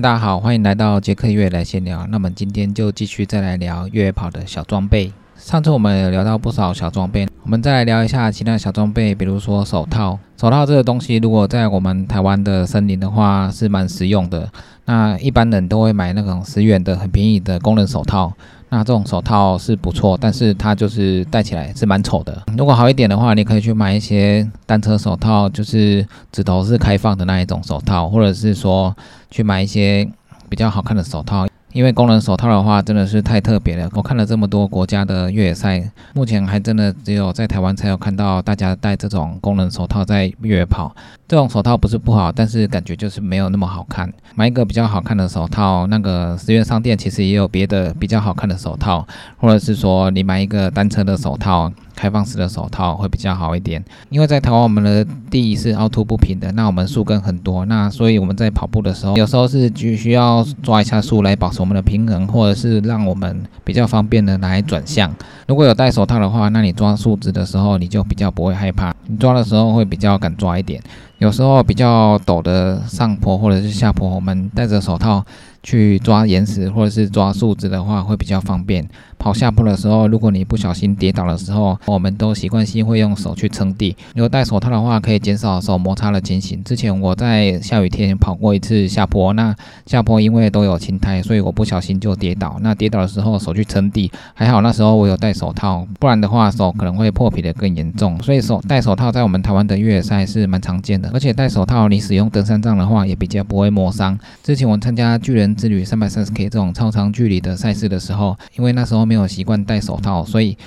大家好，欢迎来到杰克越来闲聊。那么今天就继续再来聊越野跑的小装备。上次我们有聊到不少小装备，我们再来聊一下其他小装备，比如说手套。手套这个东西，如果在我们台湾的森林的话，是蛮实用的。那一般人都会买那种十元的很便宜的功能手套。那这种手套是不错，但是它就是戴起来是蛮丑的。如果好一点的话，你可以去买一些单车手套，就是指头是开放的那一种手套，或者是说去买一些比较好看的手套。因为功能手套的话真的是太特别了。我看了这么多国家的越野赛，目前还真的只有在台湾才有看到大家戴这种功能手套在越野跑。这种手套不是不好，但是感觉就是没有那么好看。买一个比较好看的手套，那个十元商店其实也有别的比较好看的手套，或者是说你买一个单车的手套。开放式的手套会比较好一点，因为在台湾我们的地是凹凸不平的，那我们树根很多，那所以我们在跑步的时候，有时候是需需要抓一下树来保持我们的平衡，或者是让我们比较方便的来转向。如果有戴手套的话，那你抓树枝的时候你就比较不会害怕，你抓的时候会比较敢抓一点。有时候比较陡的上坡或者是下坡，我们戴着手套。去抓岩石或者是抓树枝的话，会比较方便。跑下坡的时候，如果你不小心跌倒的时候，我们都习惯性会用手去撑地。如果戴手套的话，可以减少手摩擦的情形。之前我在下雨天跑过一次下坡，那下坡因为都有青苔，所以我不小心就跌倒。那跌倒的时候手去撑地，还好那时候我有戴手套，不然的话手可能会破皮的更严重。所以手戴手套在我们台湾的越野赛是蛮常见的，而且戴手套你使用登山杖的话也比较不会磨伤。之前我参加巨人之旅三百三十 K 这种超长距离的赛事的时候，因为那时候没有习惯戴手套，所以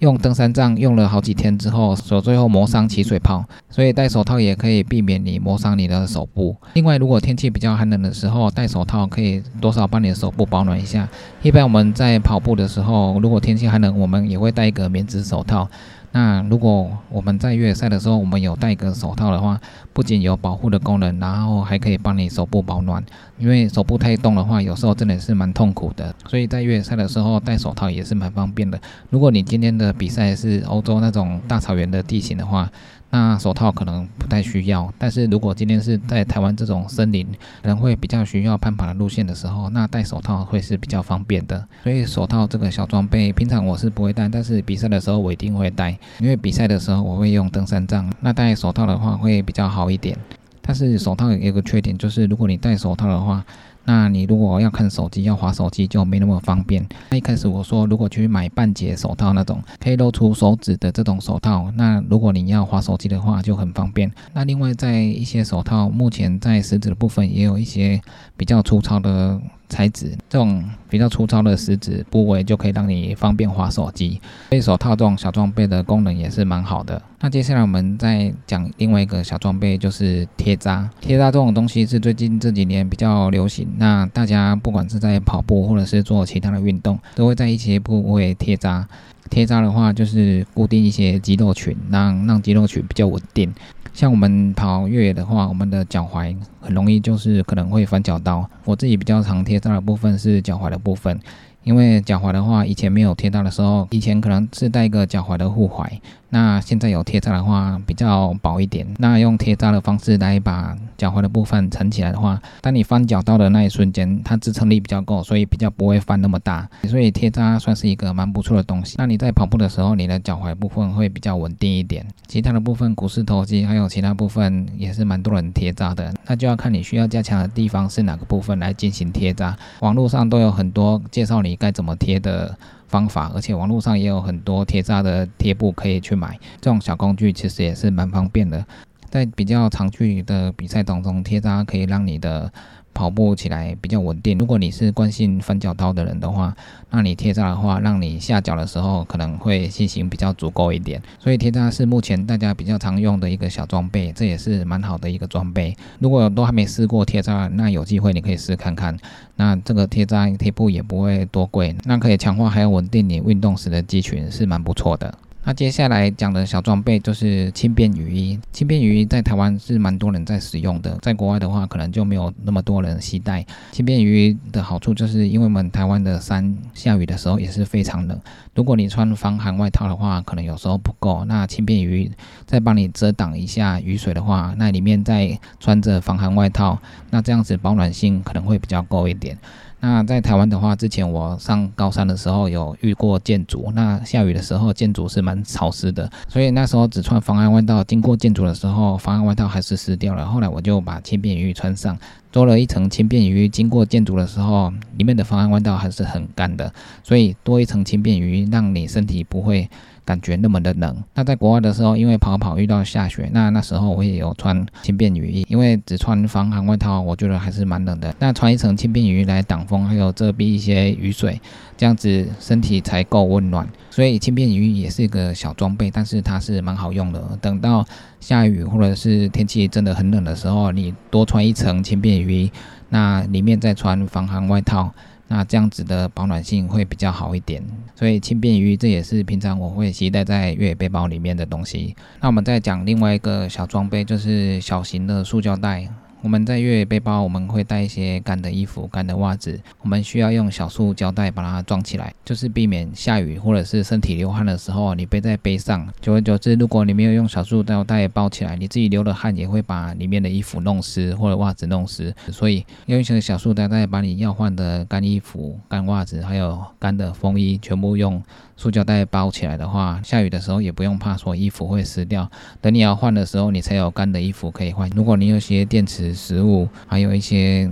用登山杖用了好几天之后，手最后磨伤起水泡。所以戴手套也可以避免你磨伤你的手部。另外，如果天气比较寒冷的时候，戴手套可以多少帮你的手部保暖一下。一般我们在跑步的时候，如果天气寒冷，我们也会戴一个棉质手套。那如果我们在越野赛的时候，我们有戴一个手套的话，不仅有保护的功能，然后还可以帮你手部保暖。因为手部太冻的话，有时候真的是蛮痛苦的。所以在越野赛的时候戴手套也是蛮方便的。如果你今天的比赛是欧洲那种大草原的地形的话，那手套可能不太需要，但是如果今天是在台湾这种森林，可能会比较需要攀爬的路线的时候，那戴手套会是比较方便的。所以手套这个小装备，平常我是不会戴，但是比赛的时候我一定会戴，因为比赛的时候我会用登山杖，那戴手套的话会比较好一点。但是手套有个缺点，就是如果你戴手套的话，那你如果要看手机、要滑手机就没那么方便。那一开始我说，如果去买半截手套那种可以露出手指的这种手套，那如果你要滑手机的话就很方便。那另外在一些手套，目前在食指的部分也有一些比较粗糙的。材质这种比较粗糙的食指部位就可以让你方便滑手机，所以手套这种小装备的功能也是蛮好的。那接下来我们再讲另外一个小装备，就是贴扎。贴扎这种东西是最近这几年比较流行，那大家不管是在跑步或者是做其他的运动，都会在一些部位贴扎。贴扎的话就是固定一些肌肉群，让让肌肉群比较稳定。像我们跑越野的话，我们的脚踝很容易就是可能会翻脚刀。我自己比较常贴到的部分是脚踝的部分。因为脚踝的话，以前没有贴到的时候，以前可能是带一个脚踝的护踝。那现在有贴扎的话，比较薄一点。那用贴扎的方式来把脚踝的部分撑起来的话，当你翻脚到的那一瞬间，它支撑力比较够，所以比较不会翻那么大。所以贴扎算是一个蛮不错的东西。那你在跑步的时候，你的脚踝部分会比较稳定一点。其他的部分，股四头肌还有其他部分也是蛮多人贴扎的。那就要看你需要加强的地方是哪个部分来进行贴扎。网络上都有很多介绍你。该怎么贴的方法，而且网络上也有很多贴扎的贴布可以去买，这种小工具其实也是蛮方便的。在比较长距离的比赛当中，贴扎可以让你的。跑步起来比较稳定。如果你是惯性翻脚刀的人的话，那你贴扎的话，让你下脚的时候可能会信心比较足够一点。所以贴扎是目前大家比较常用的一个小装备，这也是蛮好的一个装备。如果都还没试过贴扎，那有机会你可以试看看。那这个贴扎贴布也不会多贵，那可以强化还有稳定你运动时的肌群，是蛮不错的。那接下来讲的小装备就是轻便雨衣。轻便雨衣在台湾是蛮多人在使用的，在国外的话可能就没有那么多人携带。轻便雨衣的好处就是因为我们台湾的山下雨的时候也是非常冷，如果你穿防寒外套的话，可能有时候不够。那轻便雨衣再帮你遮挡一下雨水的话，那里面再穿着防寒外套，那这样子保暖性可能会比较够一点。那在台湾的话，之前我上高三的时候有遇过建筑，那下雨的时候建筑是蛮潮湿的，所以那时候只穿防寒外套，经过建筑的时候，防寒外套还是湿掉了。后来我就把轻便雨衣穿上，多了一层轻便雨衣，经过建筑的时候，里面的防寒外套还是很干的，所以多一层轻便雨衣，让你身体不会。感觉那么的冷。那在国外的时候，因为跑跑遇到下雪，那那时候我也有穿轻便雨衣，因为只穿防寒外套，我觉得还是蛮冷的。那穿一层轻便雨衣来挡风，还有遮蔽一些雨水，这样子身体才够温暖。所以轻便雨衣也是一个小装备，但是它是蛮好用的。等到下雨或者是天气真的很冷的时候，你多穿一层轻便雨衣，那里面再穿防寒外套。那这样子的保暖性会比较好一点，所以轻便于这也是平常我会携带在越野背包里面的东西。那我们再讲另外一个小装备，就是小型的塑胶袋。我们在越野背包，我们会带一些干的衣服、干的袜子，我们需要用小塑胶袋把它装起来，就是避免下雨或者是身体流汗的时候，你背在背上。久而久之，如果你没有用小塑胶袋包起来，你自己流的汗也会把里面的衣服弄湿或者袜子弄湿。所以用一些小塑胶袋把你要换的干衣服、干袜子还有干的风衣全部用。塑胶袋包起来的话，下雨的时候也不用怕说衣服会湿掉。等你要换的时候，你才有干的衣服可以换。如果你有些电池、食物，还有一些。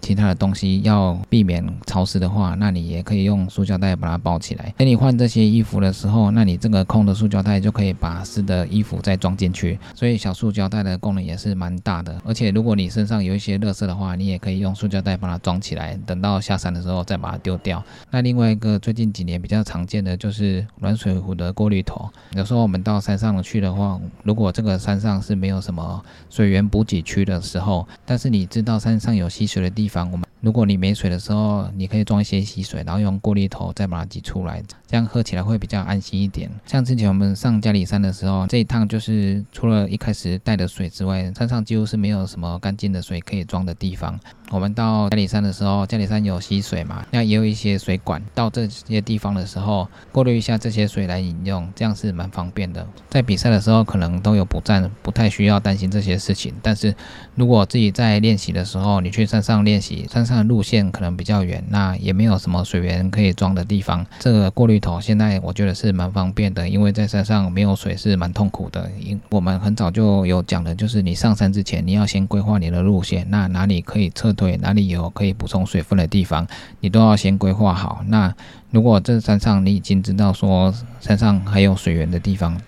其他的东西要避免潮湿的话，那你也可以用塑胶袋把它包起来。等你换这些衣服的时候，那你这个空的塑胶袋就可以把湿的衣服再装进去。所以小塑胶袋的功能也是蛮大的。而且如果你身上有一些垃圾的话，你也可以用塑胶袋把它装起来，等到下山的时候再把它丢掉。那另外一个最近几年比较常见的就是软水壶的过滤头。有时候我们到山上去的话，如果这个山上是没有什么水源补给区的时候，但是你知道山上有溪水的地方。我们，如果你没水的时候，你可以装一些溪水，然后用过滤头再把它挤出来，这样喝起来会比较安心一点。像之前我们上嘉里山的时候，这一趟就是除了一开始带的水之外，山上几乎是没有什么干净的水可以装的地方。我们到嘉里山的时候，嘉里山有溪水嘛，那也有一些水管，到这些地方的时候，过滤一下这些水来饮用，这样是蛮方便的。在比赛的时候，可能都有补站，不太需要担心这些事情。但是如果自己在练习的时候，你去山上练习，山上路线可能比较远，那也没有什么水源可以装的地方，这个过滤头现在我觉得是蛮方便的，因为在山上没有水是蛮痛苦的。因我们很早就有讲的，就是你上山之前，你要先规划你的路线，那哪里可以撤退，哪里有可以补充水分的地方，你都要先规划好。那如果这山上你已经知道说山上还有水源的地方，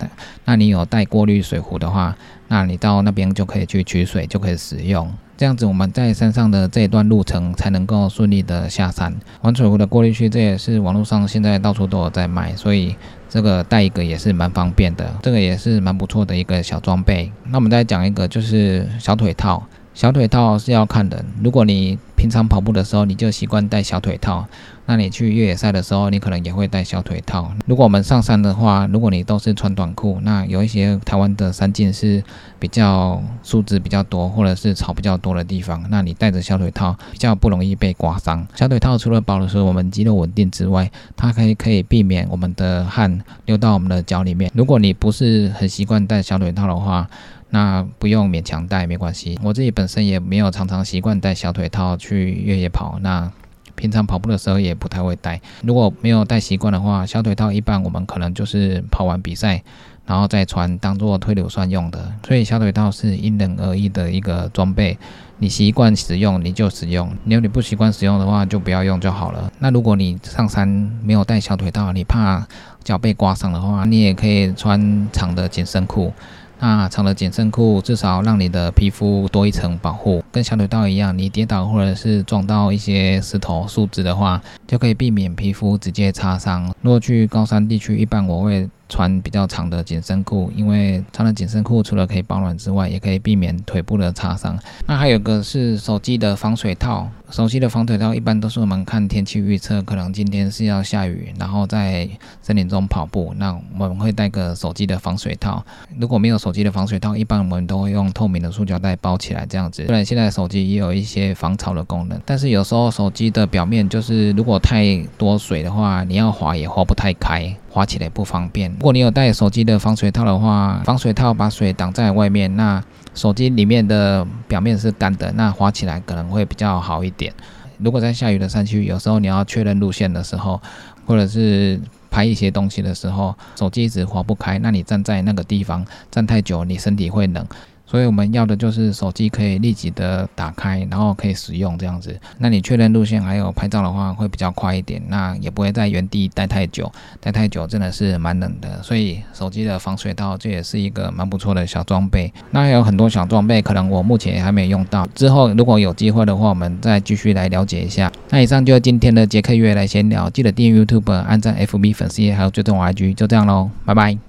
那你有带过滤水壶的话，那你到那边就可以去取水，就可以使用。这样子我们在山上的这一段路程才能够顺利的下山。玩水壶的过滤器，这也是网络上现在到处都有在卖，所以这个带一个也是蛮方便的，这个也是蛮不错的一个小装备。那我们再讲一个，就是小腿套。小腿套是要看人，如果你平常跑步的时候你就习惯戴小腿套，那你去越野赛的时候你可能也会戴小腿套。如果我们上山的话，如果你都是穿短裤，那有一些台湾的山径是比较树枝比较多或者是草比较多的地方，那你戴着小腿套比较不容易被刮伤。小腿套除了保持我们肌肉稳定之外，它可以可以避免我们的汗流到我们的脚里面。如果你不是很习惯戴小腿套的话，那不用勉强戴，没关系。我自己本身也没有常常习惯戴小腿套去越野跑，那平常跑步的时候也不太会戴。如果没有戴习惯的话，小腿套一般我们可能就是跑完比赛，然后再穿当做推流酸用的。所以小腿套是因人而异的一个装备，你习惯使用你就使用，如果你不习惯使用的话就不要用就好了。那如果你上山没有戴小腿套，你怕脚被刮伤的话，你也可以穿长的紧身裤。那长的紧身裤至少让你的皮肤多一层保护，跟小腿套一样，你跌倒或者是撞到一些石头、树枝的话，就可以避免皮肤直接擦伤。如果去高山地区，一般我会穿比较长的紧身裤，因为穿了紧身裤除了可以保暖之外，也可以避免腿部的擦伤。那还有一个是手机的防水套。手机的防水套一般都是我们看天气预测，可能今天是要下雨，然后在森林中跑步，那我们会带个手机的防水套。如果没有手机的防水套，一般我们都会用透明的塑胶袋包起来，这样子。虽然现在手机也有一些防潮的功能，但是有时候手机的表面就是如果太多水的话，你要滑也滑不太开，滑起来不方便。如果你有带手机的防水套的话，防水套把水挡在外面，那手机里面的表面是干的，那滑起来可能会比较好一点。如果在下雨的山区，有时候你要确认路线的时候，或者是拍一些东西的时候，手机一直滑不开，那你站在那个地方站太久，你身体会冷。所以我们要的就是手机可以立即的打开，然后可以使用这样子。那你确认路线还有拍照的话，会比较快一点，那也不会在原地待太久。待太久真的是蛮冷的，所以手机的防水套这也是一个蛮不错的小装备。那还有很多小装备，可能我目前还没用到，之后如果有机会的话，我们再继续来了解一下。那以上就是今天的杰克月来闲聊，记得订阅 YouTube、按赞 FB 粉丝，还有追踪 IG，就这样喽，拜拜。